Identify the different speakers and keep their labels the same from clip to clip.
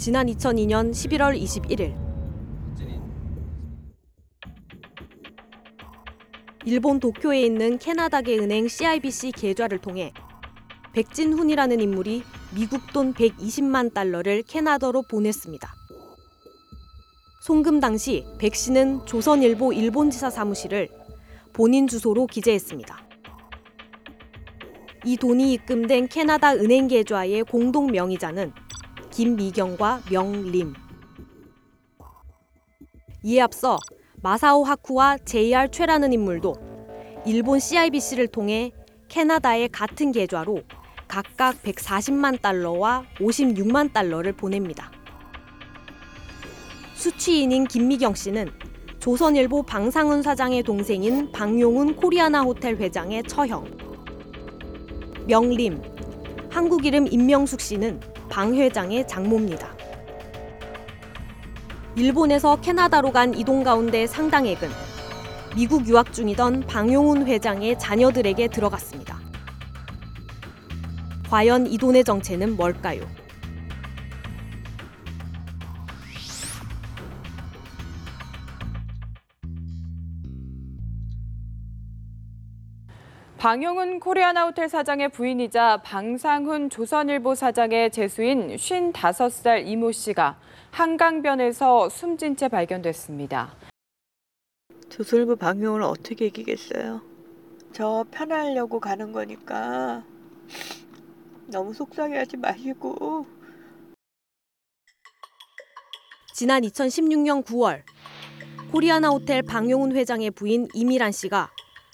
Speaker 1: 지난 2002년 11월 21일 일본 도쿄에 있는 캐나다계 은행 CIBC 계좌를 통해 백진훈이라는 인물이 미국 돈 120만 달러를 캐나다로 보냈습니다. 송금 당시 백 씨는 조선일보 일본지사 사무실을 본인 주소로 기재했습니다. 이 돈이 입금된 캐나다 은행 계좌의 공동 명의자는 김미경과 명림. 이에 앞서 마사오 하쿠와 JR 최라는 인물도 일본 CIBC를 통해 캐나다의 같은 계좌로 각각 140만 달러와 56만 달러를 보냅니다. 수취인인 김미경 씨는 조선일보 방상훈 사장의 동생인 방용훈 코리아나 호텔 회장의 처형. 명림, 한국 이름 임명숙 씨는 방 회장의 장모입니다. 일본에서 캐나다로 간 이동 가운데 상당액은 미국 유학 중이던 방용훈 회장의 자녀들에게 들어갔습니다. 과연 이 돈의 정체는 뭘까요?
Speaker 2: 방용훈 코리아나 호텔 사장의 부인이자 방상훈 조선일보 사장의 재수인 55살 이모 씨가 한강변에서 숨진 채 발견됐습니다.
Speaker 3: 조선일보 방용을 어떻게 이기겠어요? 저 편하려고 가는 거니까 너무 속상해하지 마시고
Speaker 1: 지난 2016년 9월 코리아나 호텔 방용훈 회장의 부인 이미란 씨가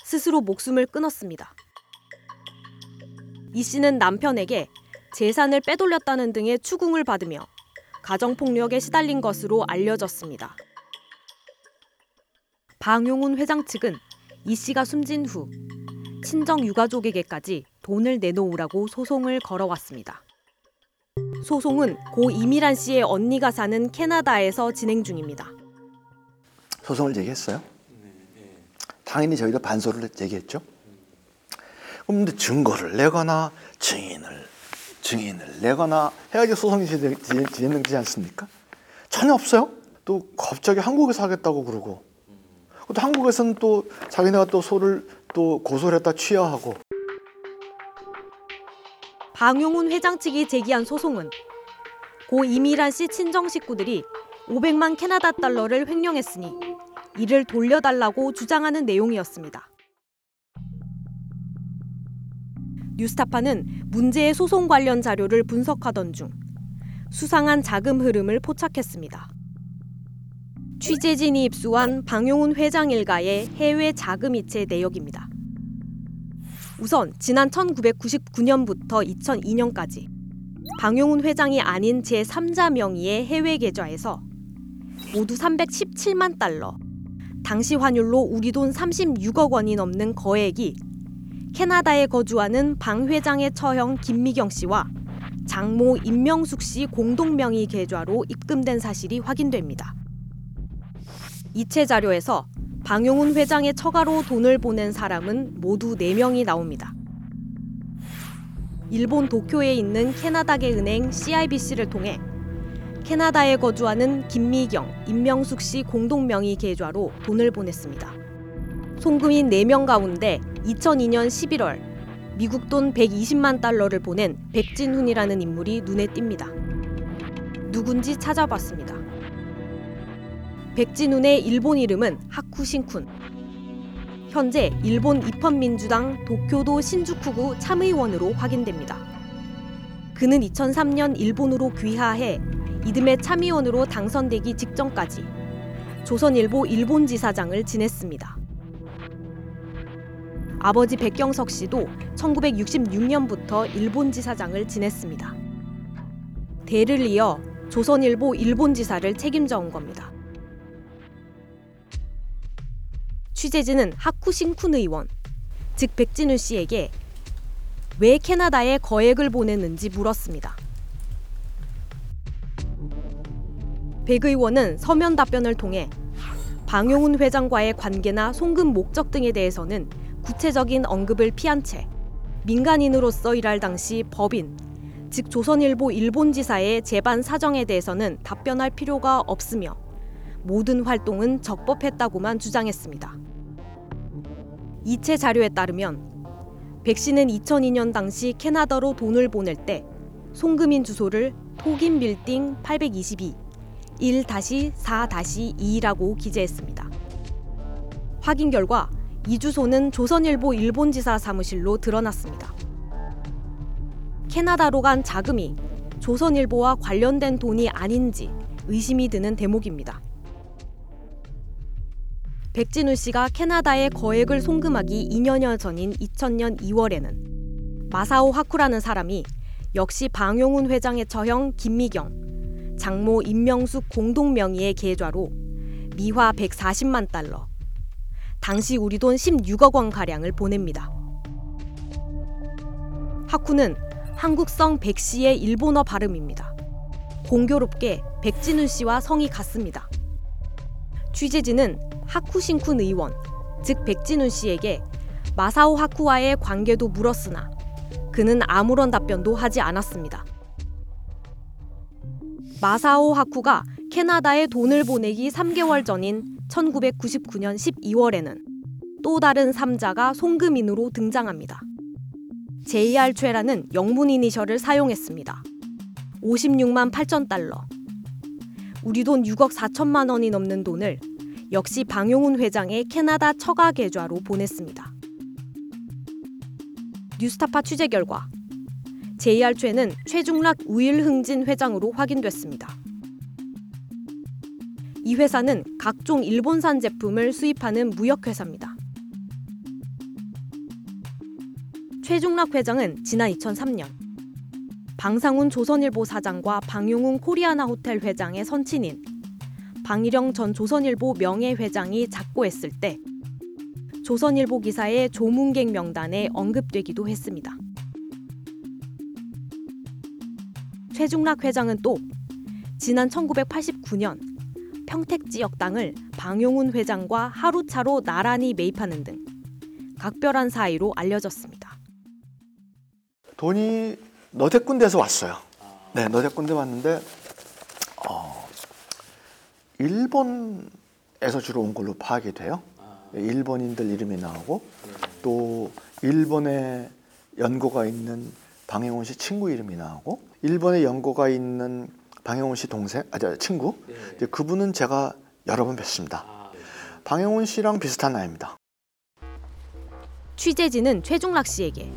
Speaker 1: 스스로 목숨을 끊었습니다. 이 씨는 남편에게 재산을 빼돌렸다는 등의 추궁을 받으며 가정폭력에 시달린 것으로 알려졌습니다. 방용훈 회장 측은 이 씨가 숨진 후 친정 유가족에게까지 돈을 내놓으라고 소송을 걸어왔습니다. 소송은 고 이미란 씨의 언니가 사는 캐나다에서 진행 중입니다.
Speaker 4: 소송을 제기했어요. 당연히 저희도 반소를 제기했죠. 그럼 근데 증거를 내거나 증인을 증인을 내거나 해야지 소송이 진행- 진행- 진행되지 않습니까? 전혀 없어요. 또 갑자기 한국에서 하겠다고 그러고 또 한국에서는 또 자기네가 또 소를 또 고소를 했다 취하하고
Speaker 1: 방용훈 회장 측이 제기한 소송은 고 이미란 씨 친정 식구들이 500만 캐나다 달러를 횡령했으니 이를 돌려달라고 주장하는 내용이었습니다. 뉴스타파는 문제의 소송 관련 자료를 분석하던 중 수상한 자금 흐름을 포착했습니다. 취재진이 입수한 방용훈 회장 일가의 해외 자금 이체 내역입니다. 우선 지난 1999년부터 2002년까지 방용훈 회장이 아닌 제3자 명의의 해외 계좌에서 모두 317만 달러, 당시 환율로 우리 돈 36억 원이 넘는 거액이 캐나다에 거주하는 방 회장의 처형 김미경 씨와 장모 임명숙 씨 공동 명의 계좌로 입금된 사실이 확인됩니다. 이체 자료에서 방용훈 회장의 처가로 돈을 보낸 사람은 모두 4명이 나옵니다. 일본 도쿄에 있는 캐나다계 은행 CIBC를 통해 캐나다에 거주하는 김미경, 임명숙 씨 공동 명의 계좌로 돈을 보냈습니다. 송금인 4명 가운데 2002년 11월 미국 돈 120만 달러를 보낸 백진훈이라는 인물이 눈에 띕니다. 누군지 찾아봤습니다. 백진훈의 일본 이름은 하쿠신쿤. 현재 일본 입헌민주당 도쿄도 신주쿠구 참의원으로 확인됩니다. 그는 2003년 일본으로 귀화해 이듬해 참의원으로 당선되기 직전까지 조선일보 일본지사장을 지냈습니다. 아버지 백경석 씨도 1966년부터 일본지사장을 지냈습니다. 대를 이어 조선일보 일본지사를 책임져 온 겁니다. 취재진은 하쿠신쿤 의원, 즉 백진우 씨에게 왜 캐나다에 거액을 보냈는지 물었습니다. 백 의원은 서면 답변을 통해 방용훈 회장과의 관계나 송금 목적 등에 대해서는 구체적인 언급을 피한 채 민간인으로서 일할 당시 법인, 즉 조선일보 일본지사의 재반 사정에 대해서는 답변할 필요가 없으며 모든 활동은 적법했다고만 주장했습니다. 이체 자료에 따르면 백 씨는 2002년 당시 캐나다로 돈을 보낼 때 송금인 주소를 토긴 빌딩 822 1-4-2라고 기재했습니다. 확인 결과 이 주소는 조선일보 일본지사 사무실로 드러났습니다. 캐나다로 간 자금이 조선일보와 관련된 돈이 아닌지 의심이 드는 대목입니다. 백진우 씨가 캐나다에 거액을 송금하기 2년여 전인 2000년 2월에는 마사오 하쿠라는 사람이 역시 방용훈 회장의 처형 김미경, 장모 임명숙 공동 명의의 계좌로 미화 140만 달러, 당시 우리 돈 16억 원 가량을 보냅니다. 하쿠는 한국성 백 씨의 일본어 발음입니다. 공교롭게 백진훈 씨와 성이 같습니다. 취재진은 하쿠신쿤 의원, 즉 백진훈 씨에게 마사오 하쿠와의 관계도 물었으나 그는 아무런 답변도 하지 않았습니다. 마사오 하쿠가 캐나다에 돈을 보내기 3개월 전인 1999년 12월에는 또 다른 3자가 송금인으로 등장합니다. JR 최라는 영문 이니셜을 사용했습니다. 56만 8천 달러. 우리 돈 6억 4천만 원이 넘는 돈을 역시 방용훈 회장의 캐나다 처가 계좌로 보냈습니다. 뉴스타파 취재 결과 JR 최는 최중락 우일흥진 회장으로 확인됐습니다. 이 회사는 각종 일본산 제품을 수입하는 무역회사입니다. 최중락 회장은 지난 2003년 방상훈 조선일보 사장과 방용훈 코리아나 호텔 회장의 선친인 방일영 전 조선일보 명예회장이 작고했을 때 조선일보 기사의 조문객 명단에 언급되기도 했습니다. 최중락 회장은 또 지난 1989년 평택 지역 땅을 방용훈 회장과 하루차로 나란히 매입하는 등 각별한 사이로 알려졌습니다.
Speaker 4: 돈이 너댓 군데에서 왔어요. 네, 너댓 군데 왔는데 어, 일본에서 주로 온 걸로 파악이 돼요. 일본인들 이름이 나오고 또 일본에 연고가 있는 방영훈 씨 친구 이름이 나오고 일본에 연고가 있는 방영훈 씨 동생, 아, 저 친구. 이제 그분은 제가 여러 번 뵀습니다. 방영훈 씨랑 비슷한 나이입니다.
Speaker 1: 취재진은 최중락 씨에게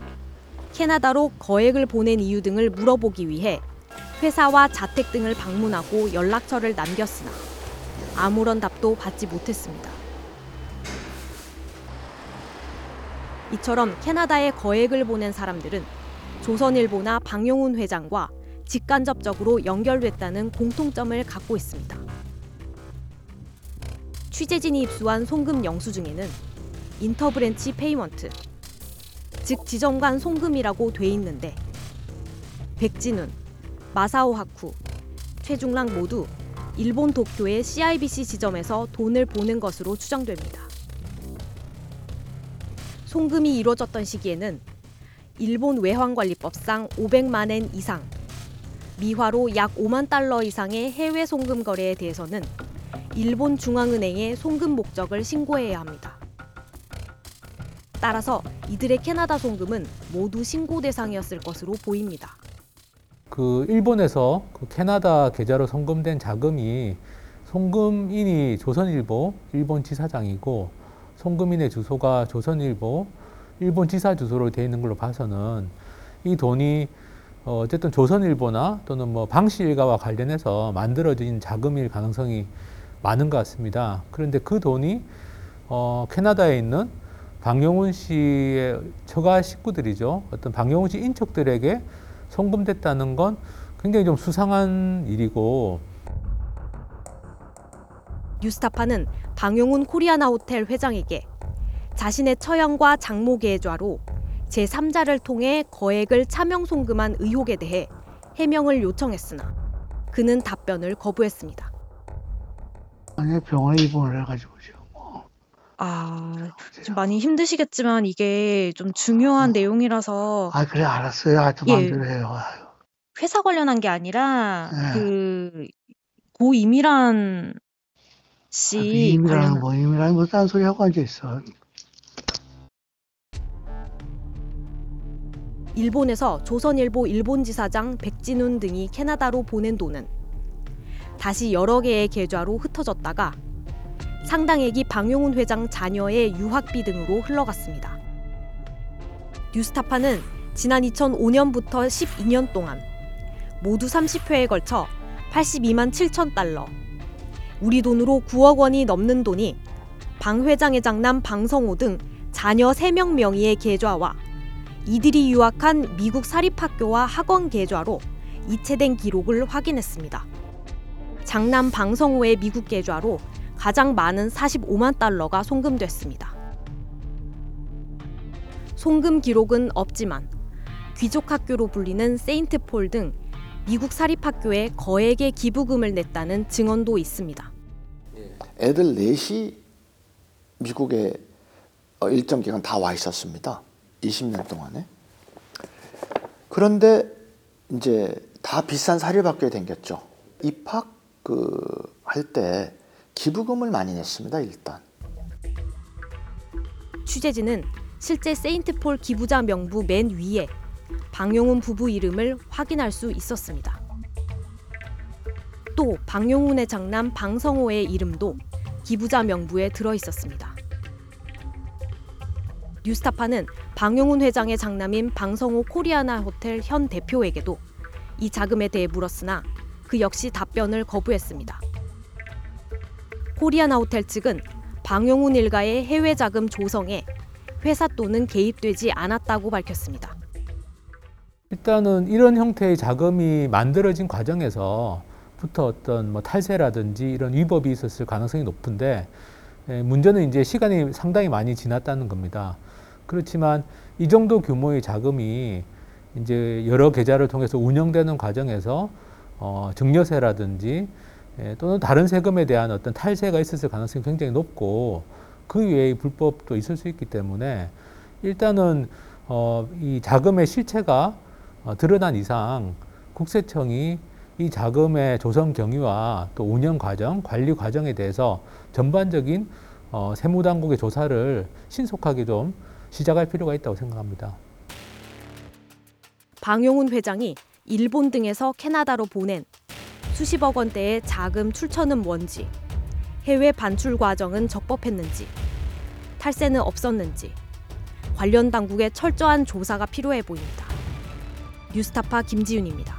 Speaker 1: 캐나다로 거액을 보낸 이유 등을 물어보기 위해 회사와 자택 등을 방문하고 연락처를 남겼으나 아무런 답도 받지 못했습니다. 이처럼 캐나다에 거액을 보낸 사람들은 조선일보나 방용훈 회장과 직간접적으로 연결됐다는 공통점을 갖고 있습니다. 취재진이 입수한 송금 영수증에는 inter-branch payment, 즉 지점 간 송금이라고 돼 있는데 백진훈, 마사오 하쿠, 최중랑 모두 일본 도쿄의 CIBC 지점에서 돈을 보낸 것으로 추정됩니다. 송금이 이루어졌던 시기에는 일본 외환관리법상 500만 엔 이상, 미화로 약 5만 달러 이상의 해외 송금 거래에 대해서는 일본 중앙은행에 송금 목적을 신고해야 합니다. 따라서 이들의 캐나다 송금은 모두 신고 대상이었을 것으로 보입니다.
Speaker 5: 그 일본에서 그 캐나다 계좌로 송금된 자금이 송금인이 조선일보 일본 지사장이고 송금인의 주소가 조선일보 일본 지사 주소로 되어 있는 걸로 봐서는 이 돈이 어, 어쨌든 조선일보나 또는 뭐 방씨 일가와 관련해서 만들어진 자금일 가능성이 많은 것 같습니다. 그런데 그 돈이 어, 캐나다에 있는 방용훈 씨의 처가 식구들이죠. 어떤 방용훈 씨 인척들에게 송금됐다는 건 굉장히 좀 수상한 일이고
Speaker 1: 뉴스타파는 방용훈 코리아나 호텔 회장에게 자신의 처형과 장모 계좌로 제3자를 통해 거액을 차명 송금한 의혹에 대해 해명을 요청했으나 그는 답변을 거부했습니다.
Speaker 6: 아니 병원에 입원을 해가지고 지금 뭐
Speaker 7: 아, 좀 많이 힘드시겠지만 이게 좀 중요한 내용이라서
Speaker 6: 아 그래 알았어요. 하여튼
Speaker 7: 예.
Speaker 6: 마음대로 해요. 아유.
Speaker 7: 회사 관련한 게 아니라
Speaker 6: 네.
Speaker 7: 그 고이미란
Speaker 6: 아,
Speaker 7: 씨
Speaker 6: 임이라는
Speaker 7: 관련
Speaker 6: 뭐 임이라는 뭐 딴소리 하고 앉아 있어.
Speaker 1: 일본에서 조선일보 일본지사장 백진훈 등이 캐나다로 보낸 돈은 다시 여러 개의 계좌로 흩어졌다가 상당액이 방용훈 회장 자녀의 유학비 등으로 흘러갔습니다. 뉴스타파는 지난 2005년부터 12년 동안 모두 30회에 걸쳐 82만 7천 달러, 우리 돈으로 9억 원이 넘는 돈이 방 회장의 장남 방성호 등 자녀 3명 명의의 계좌와 이들이 유학한 미국 사립학교와 학원 계좌로 이체된 기록을 확인했습니다. 장남 방성호의 미국 계좌로 가장 많은 45만 달러가 송금됐습니다. 송금 기록은 없지만 귀족 학교로 불리는 세인트폴 등 미국 사립학교에 거액의 기부금을 냈다는 증언도 있습니다.
Speaker 4: 애들 넷이 미국에 어, 일정 기간 다 와 있었습니다. 20년 동안에. 그런데 이제 다 비싼 사립학교에 댕겼죠. 입학 그 할 때 기부금을 많이 냈습니다. 일단.
Speaker 1: 취재진은 실제 세인트폴 기부자 명부 맨 위에 방용훈 부부 이름을 확인할 수 있었습니다. 또 방용훈의 장남 방성호의 이름도 기부자 명부에 들어 있었습니다. 뉴스타파는 방용훈 회장의 장남인 방성호 코리아나 호텔 현 대표에게도 이 자금에 대해 물었으나 그 역시 답변을 거부했습니다. 코리아나 호텔 측은 방용훈 일가의 해외 자금 조성에 회사 돈은 개입되지 않았다고 밝혔습니다.
Speaker 5: 일단은 이런 형태의 자금이 만들어진 과정에서부터 어떤 뭐 탈세라든지 이런 위법이 있었을 가능성이 높은데 예, 문제는 이제 시간이 상당히 많이 지났다는 겁니다. 그렇지만 이 정도 규모의 자금이 이제 여러 계좌를 통해서 운영되는 과정에서 어, 증여세라든지 예, 또는 다른 세금에 대한 어떤 탈세가 있었을 가능성이 굉장히 높고 그 외의 불법도 있을 수 있기 때문에 일단은 어, 이 자금의 실체가 어, 드러난 이상 국세청이 이 자금의 조성 경위와 또 운영 과정, 관리 과정에 대해서 전반적인 어, 세무당국의 조사를 신속하게 좀 시작할 필요가 있다고 생각합니다.
Speaker 1: 방용훈 회장이 일본 등에서 캐나다로 보낸 수십억 원대의 자금 출처는 뭔지, 해외 반출 과정은 적법했는지, 탈세는 없었는지 관련 당국의 철저한 조사가 필요해 보입니다. 뉴스타파 김지윤입니다.